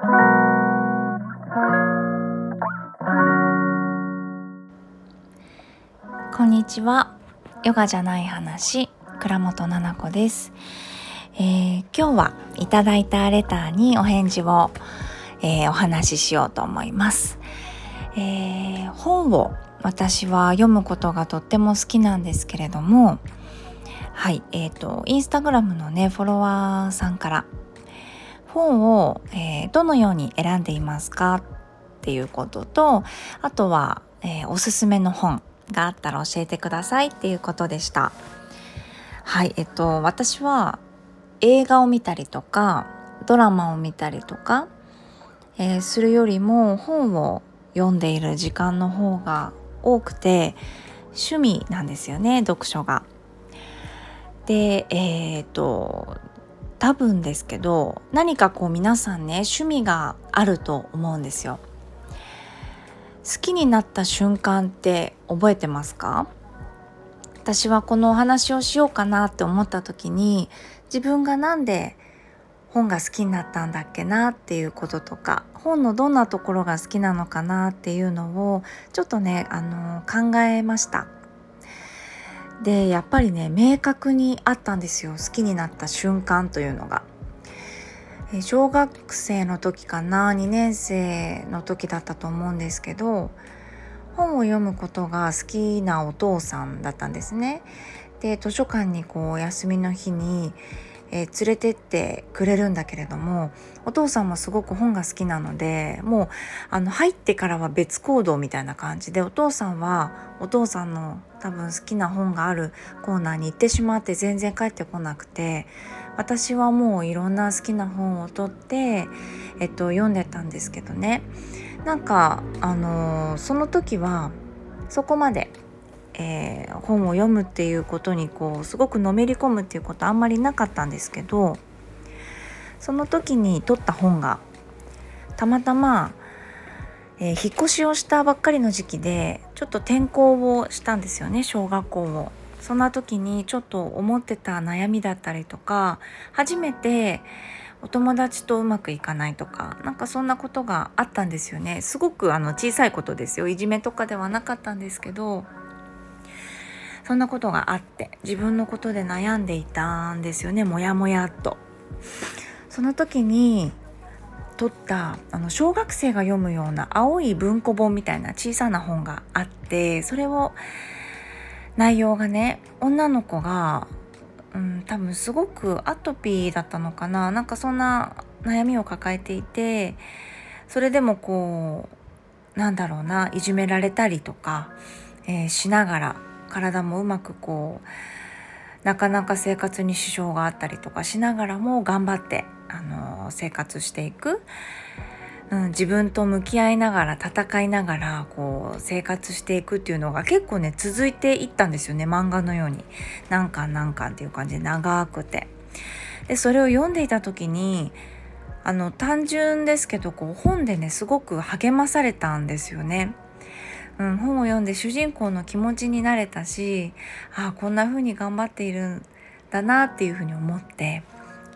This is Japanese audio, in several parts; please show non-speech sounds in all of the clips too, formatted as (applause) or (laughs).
こんにちは。ヨガじゃない話倉本々子です、えー、今日はいただいたレターにお返事を、えー、お話ししようと思います、えー、本を私は読むことがとっても好きなんですけれどもはいえっ、ー、とインスタグラムのねフォロワーさんから本を、えー、どのように選んでいますかっていうこととあとは、えー、おすすめの本があったら教えてくださいっていうことでしたはいえっと私は映画を見たりとかドラマを見たりとか、えー、するよりも本を読んでいる時間の方が多くて趣味なんですよね読書が。でえっ、と多分ですけど何かこう皆さんね趣味があると思うんですよ。好きになった瞬間って覚えてますか？私はこのお話をしようかなって思った時に自分が何で本が好きになったんだっけなっていうこととか本のどんなところが好きなのかなっていうのをちょっとねあの考えましたでやっぱりね明確にあったんですよ好きになった瞬間というのが小学生の時かな2年生の時だったと思うんですけど本を読むことが好きなお父さんだったんですね。で図書館にこう休みの日にえー、連れてってくれるんだけれどもお父さんもすごく本が好きなのでもうあの入ってからは別行動みたいな感じでお父さんはお父さんの多分好きな本があるコーナーに行ってしまって全然帰ってこなくて私はもういろんな好きな本を取って、えっと、読んでたんですけどね。なんかあのー、その時はそこまでえー、本を読むっていうことにこうすごくのめり込むっていうことあんまりなかったんですけどその時に取った本がたまたま、えー、引っ越しをしたばっかりの時期でちょっと転校をしたんですよね小学校を。そんな時にちょっと思ってた悩みだったりとか初めてお友達とうまくいかないとかなんかそんなことがあったんですよねすごくあの小さいことですよいじめとかではなかったんですけどそんなことがあって自分のことで悩んでいたんですよねもやもやっと。その時に取ったあの小学生が読むような青い文庫本みたいな小さな本があってそれを内容がね女の子が、うん、多分すごくアトピーだったのかななんかそんな悩みを抱えていてそれでもこうなんだろうないじめられたりとか、えー、しながら体もうまくこうなかなか生活に支障があったりとかしながらも頑張ってあの生活していく、うん、自分と向き合いながら戦いながらこう生活していくっていうのが結構ね続いていったんですよね漫画のように何巻何巻っていう感じで長くて。でそれを読んでいた時にあの単純ですけどこう本でねすごく励まされたんですよね。うん、本を読んで主人公の気持ちになれたしああこんな風に頑張っているんだなっていうふうに思って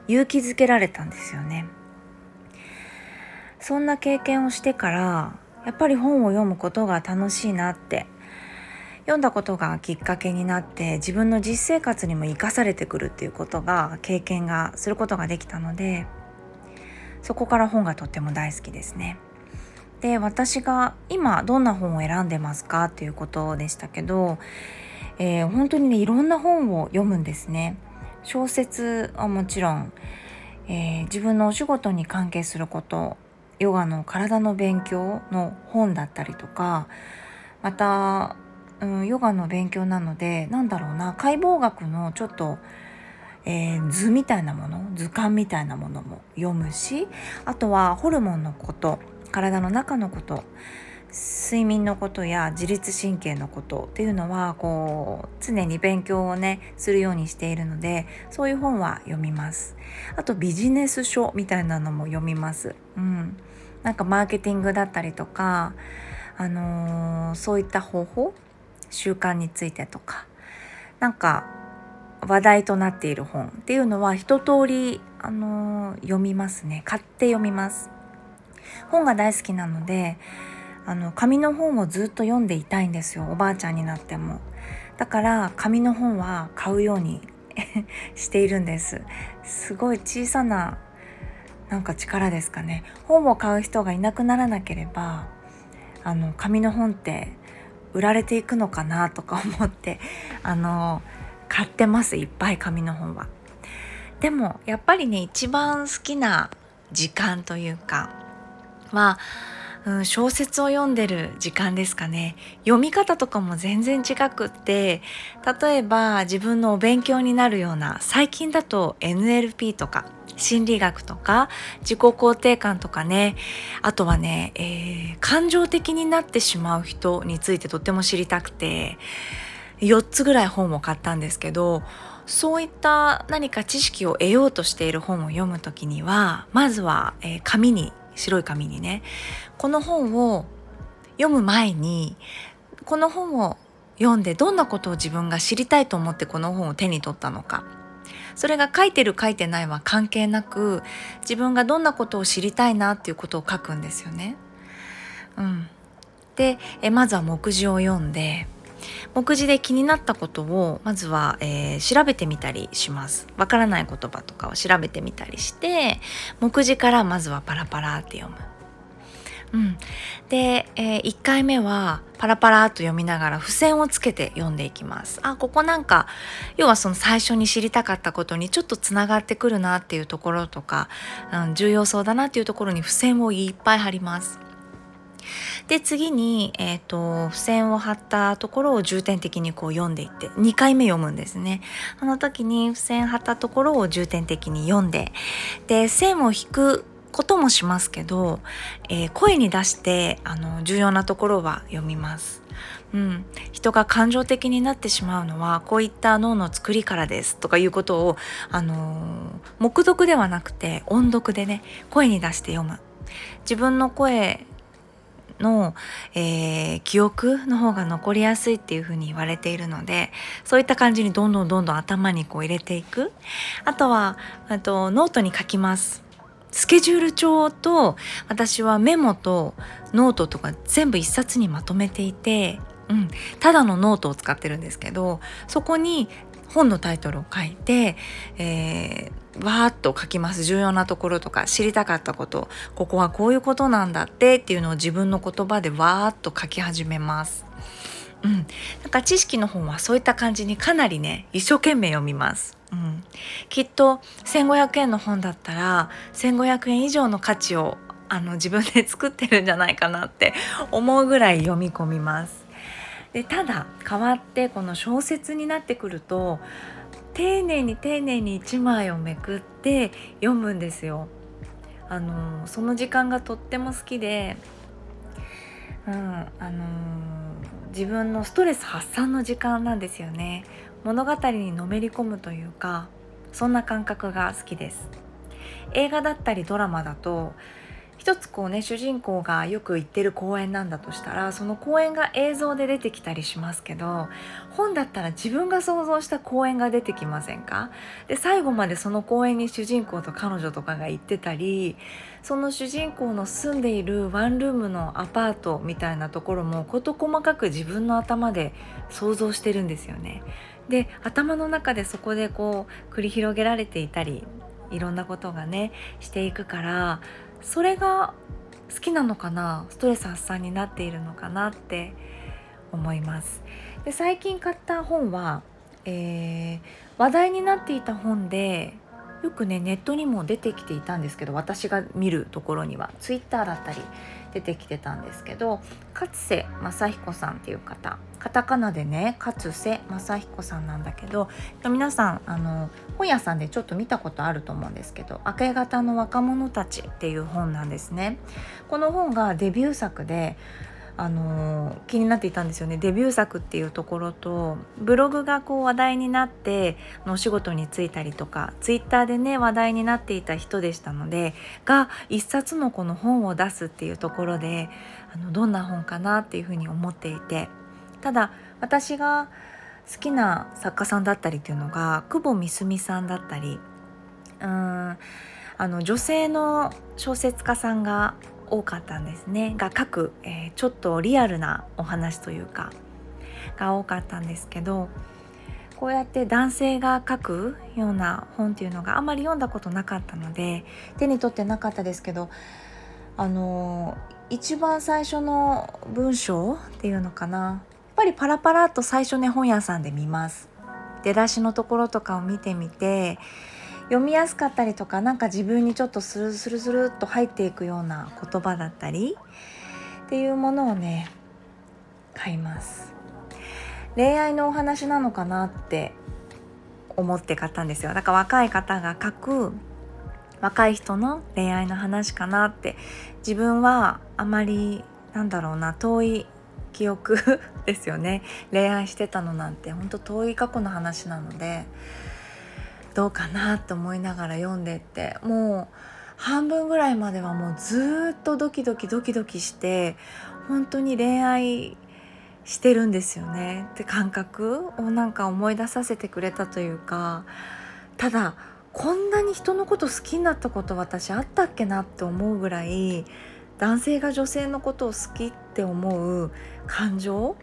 勇気づけられたんですよね。そんな経験をしてからやっぱり本を読むことが楽しいなって読んだことがきっかけになって自分の実生活にも生かされてくるっていうことが経験がすることができたのでそこから本がとっても大好きですね。で私が今どんな本を選んでますか？っていうことでしたけど、えー、本当にねいろんな本を読むんですね。小説はもちろん、えー、自分のお仕事に関係することヨガの体の勉強の本だったりとかまた、うん、ヨガの勉強なのでなんだろうな解剖学のちょっと、えー、図みたいなもの図鑑みたいなものも読むしあとはホルモンのこと体の中のこと睡眠のことや自律神経のことっていうのはこう常に勉強をねするようにしているのでそういう本は読みます。あとビジネス書みたいなのも読みます。うん。なんかマーケティングだったりとかあのー、そういった方法習慣についてとか。なんか話題となっている本っていうのは一通りあのー、読みますね。買って読みます。本が大好きなのであの紙の本をずっと読んでいたいんですよ。おばあちゃんになっても。だから紙の本は買うように (laughs) しているんです。すごい小さななんか力ですかね。本を買う人がいなくならなければあの紙の本って売られていくのかなとか思って (laughs) あの買ってます。いっぱい紙の本は。でもやっぱりね一番好きな時間というかは、うん、小説を読んでる時間ですかね。読み方とかも全然違くって例えば自分のお勉強になるような最近だと NLP とか心理学とか自己肯定感とかね。あとはね、えー、感情的になってしまう人についてとっても知りたくて4つぐらい本を買ったんですけどそういった何か知識を得ようとしている本を読む時にはまずは、えー、紙に白い紙にね。この本を読む前にこの本を読んでどんなことを自分が知りたいと思ってこの本を手に取ったのか。それが書いてる書いてないは関係なく自分がどんなことを知りたいなっていうことを書くんですよね。うん、でえまずは目次を読んで目次で気になったことをまずは、えー、調べてみたりしますわからない言葉とかを調べてみたりして目次からまずはパラパラって読むうん、で、えー、1回目はパラパラと読みながら付箋をつけて読んでいきます。あここなんか要はその最初に知りたかったことにちょっとつながってくるなっていうところとか、うん、重要そうだなっていうところに付箋をいっぱい貼ります。で次に、えーと、付箋を貼ったところを重点的にこう読んでいって2回目読むんですね。あの時に付箋貼ったところを重点的に読んでで線を引くこともしますけど、えー、声に出してあの重要なところは読みます。うん、人が感情的になってしまうのはこういった脳の作りからですとかいうことを、あのー、黙読ではなくて音読でね声に出して読む。自分の声の、えー、記憶の方が残りやすいっていうふうに言われているのでそういった感じにどんどんどんどん頭にこう入れていく。あとはあとノートに書きます。スケジュール帳と私はメモとノートとか全部一冊にまとめていて、うん、ただのノートを使ってるんですけどそこに本のタイトルを書いて、えー、わーっと書きます重要なところとか知りたかったことここはこういうことなんだってっていうのを自分の言葉でわーっと書き始めます。うん、なんか知識の本はそういった感じにかなりね一生懸命読みます。うん、きっと1,500円の本だったら1,500円以上の価値をあの自分で作ってるんじゃないかなって思うぐらい読み込みます。でただ変わってこの小説になってくると丁寧に丁寧に1枚をめくって読むんですよ。あのその時間がとっても好きで、うんあの自分のストレス発散の時間なんですよね。物語にのめり込むというかそんな感覚が好きです映画だったりドラマだと一つこうね主人公がよく行ってる公園なんだとしたらその公園が映像で出てきたりしますけど本だったら自分が想像した公園が出てきませんか？で最後までその公園に主人公と彼女とかが行ってたりその主人公の住んでいるワンルームのアパートみたいなところも事細かく自分の頭で想像してるんですよね。で頭の中でそこでこう繰り広げられていたりいろんなことがねしていくからそれが好きなのかなストレス発散になっているのかなって思います。で最近買った本は、えー、話題になっていた本でよくねネットにも出てきていたんですけど私が見るところにはツイッターだったり出てきてたんですけど勝瀬正彦さんっていう方カタカナでね勝瀬正彦さんなんだけど皆さんあの本屋さんでちょっと見たことあると思うんですけど「明け方の若者たち」っていう本なんですね。この本がデビュー作であの気になっていたんですよね。デビュー作っていうところとブログがこう話題になってのお仕事に就いたりとかツイッターでね話題になっていた人でしたのでが一冊のこの本を出すっていうところであのどんな本かなっていうふうに思っていて。ただ私が好きな作家さんだったりっていうのが久保みすみさんだったりうーんあの女性の小説家さんが多かったんですね。が書く、えー、ちょっとリアルなお話というかが多かったんですけどこうやって男性が書くような本っていうのがあまり読んだことなかったので手に取ってなかったですけどあの一番最初の文章っていうのかな。やっぱりパラパラっと最初ね本屋さんで見ます。出だしのところとかを見てみて読みやすかったりとか何か自分にちょっとスルスルスルっと入っていくような言葉だったりっていうものをね買います。恋愛のお話なのかなって思って買ったんですよ。だから若い方が書く若い人の恋愛の話かなって自分はあまりなんだろうな遠い記憶 (laughs) ですよね。恋愛してたのなんてほんと遠い過去の話なのでどうかなと思いながら読んでってもう半分ぐらいまではもうずっとドキドキドキドキして本当に恋愛してるんですよね。って感覚をなんか思い出させてくれたというかただこんなに人のこと好きになったこと私あったっけなって思うぐらい男性が女性のことを好きって思う感情、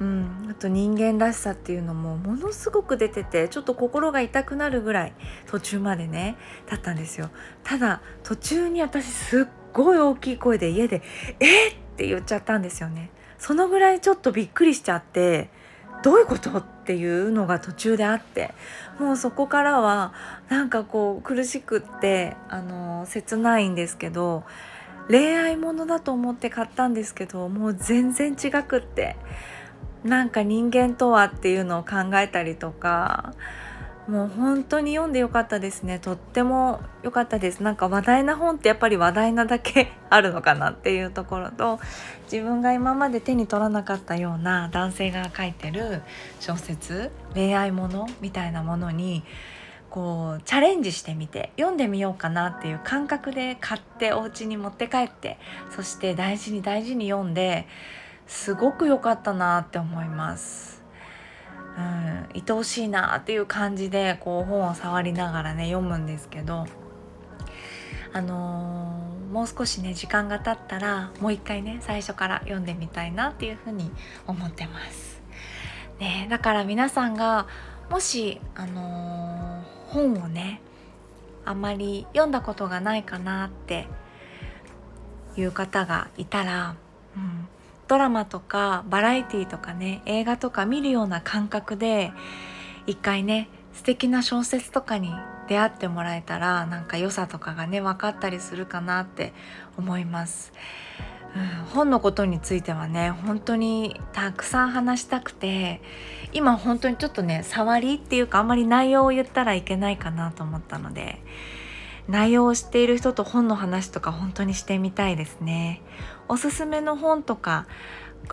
うん、あと人間らしさっていうのもものすごく出ててちょっと心が痛くなるぐらい途中までねだったんですよただ途中に私すっごい大きい声で家で「えっ!」って言っちゃったんですよねそのぐらいちょっとびっくりしちゃってどういうことっていうのが途中であってもうそこからはなんかこう苦しくってあの切ないんですけど恋愛ものだと思って買ったんですけどもう全然違くってなんか人間とはっていうのを考えたりとかもう本当に読んでよかったですね。とっても良かったです。なんか話題な本ってやっぱり話題なだけ (laughs) あるのかなっていうところと自分が今まで手に取らなかったような男性が書いてる小説恋愛ものみたいなものにこうチャレンジしてみて読んでみようかなっていう感覚で買ってお家に持って帰ってそして大事に大事に読んですごく良かったなって思います。うん、愛おしいなっていう感じでこう本を触りながらね読むんですけどあのー、もう少しね時間が経ったらもう一回ね最初から読んでみたいなっていうふうに思ってます。ね、だから皆さんがもし、あのー、本をねあんまり読んだことがないかなっていう方がいたら、うん、ドラマとかバラエティとかね映画とか見るような感覚で一回ね素敵な小説とかに出会ってもらえたらなんか良さとかがね分かったりするかなって思います。うん、本のことについてはね本当にたくさん話したくて今本当にちょっとね触りっていうかあんまり内容を言ったらいけないかなと思ったので内容を知っている人と本の話とか本当にしてみたいですね。おすすめの本とか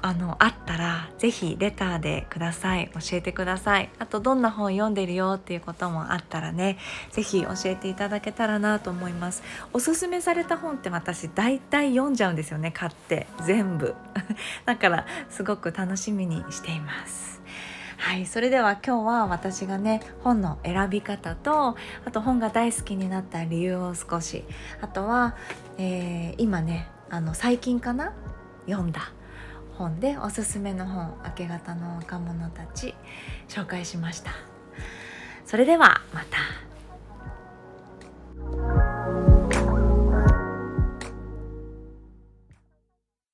あのあったら是非レターでください。教えてください。あとどんな本読んでるよっていうこともあったらね是非教えていただけたらなと思います。おすすめされた本って私大体読んじゃうんですよね買って。全部。(laughs) だからすごく楽しみにしています。はいそれでは今日は私がね本の選び方とあと本が大好きになった理由を少しあとは、えー、今ねあの最近かな？読んだ本でおすすめの本「明け方の若者たち」紹介しましたそれではまた。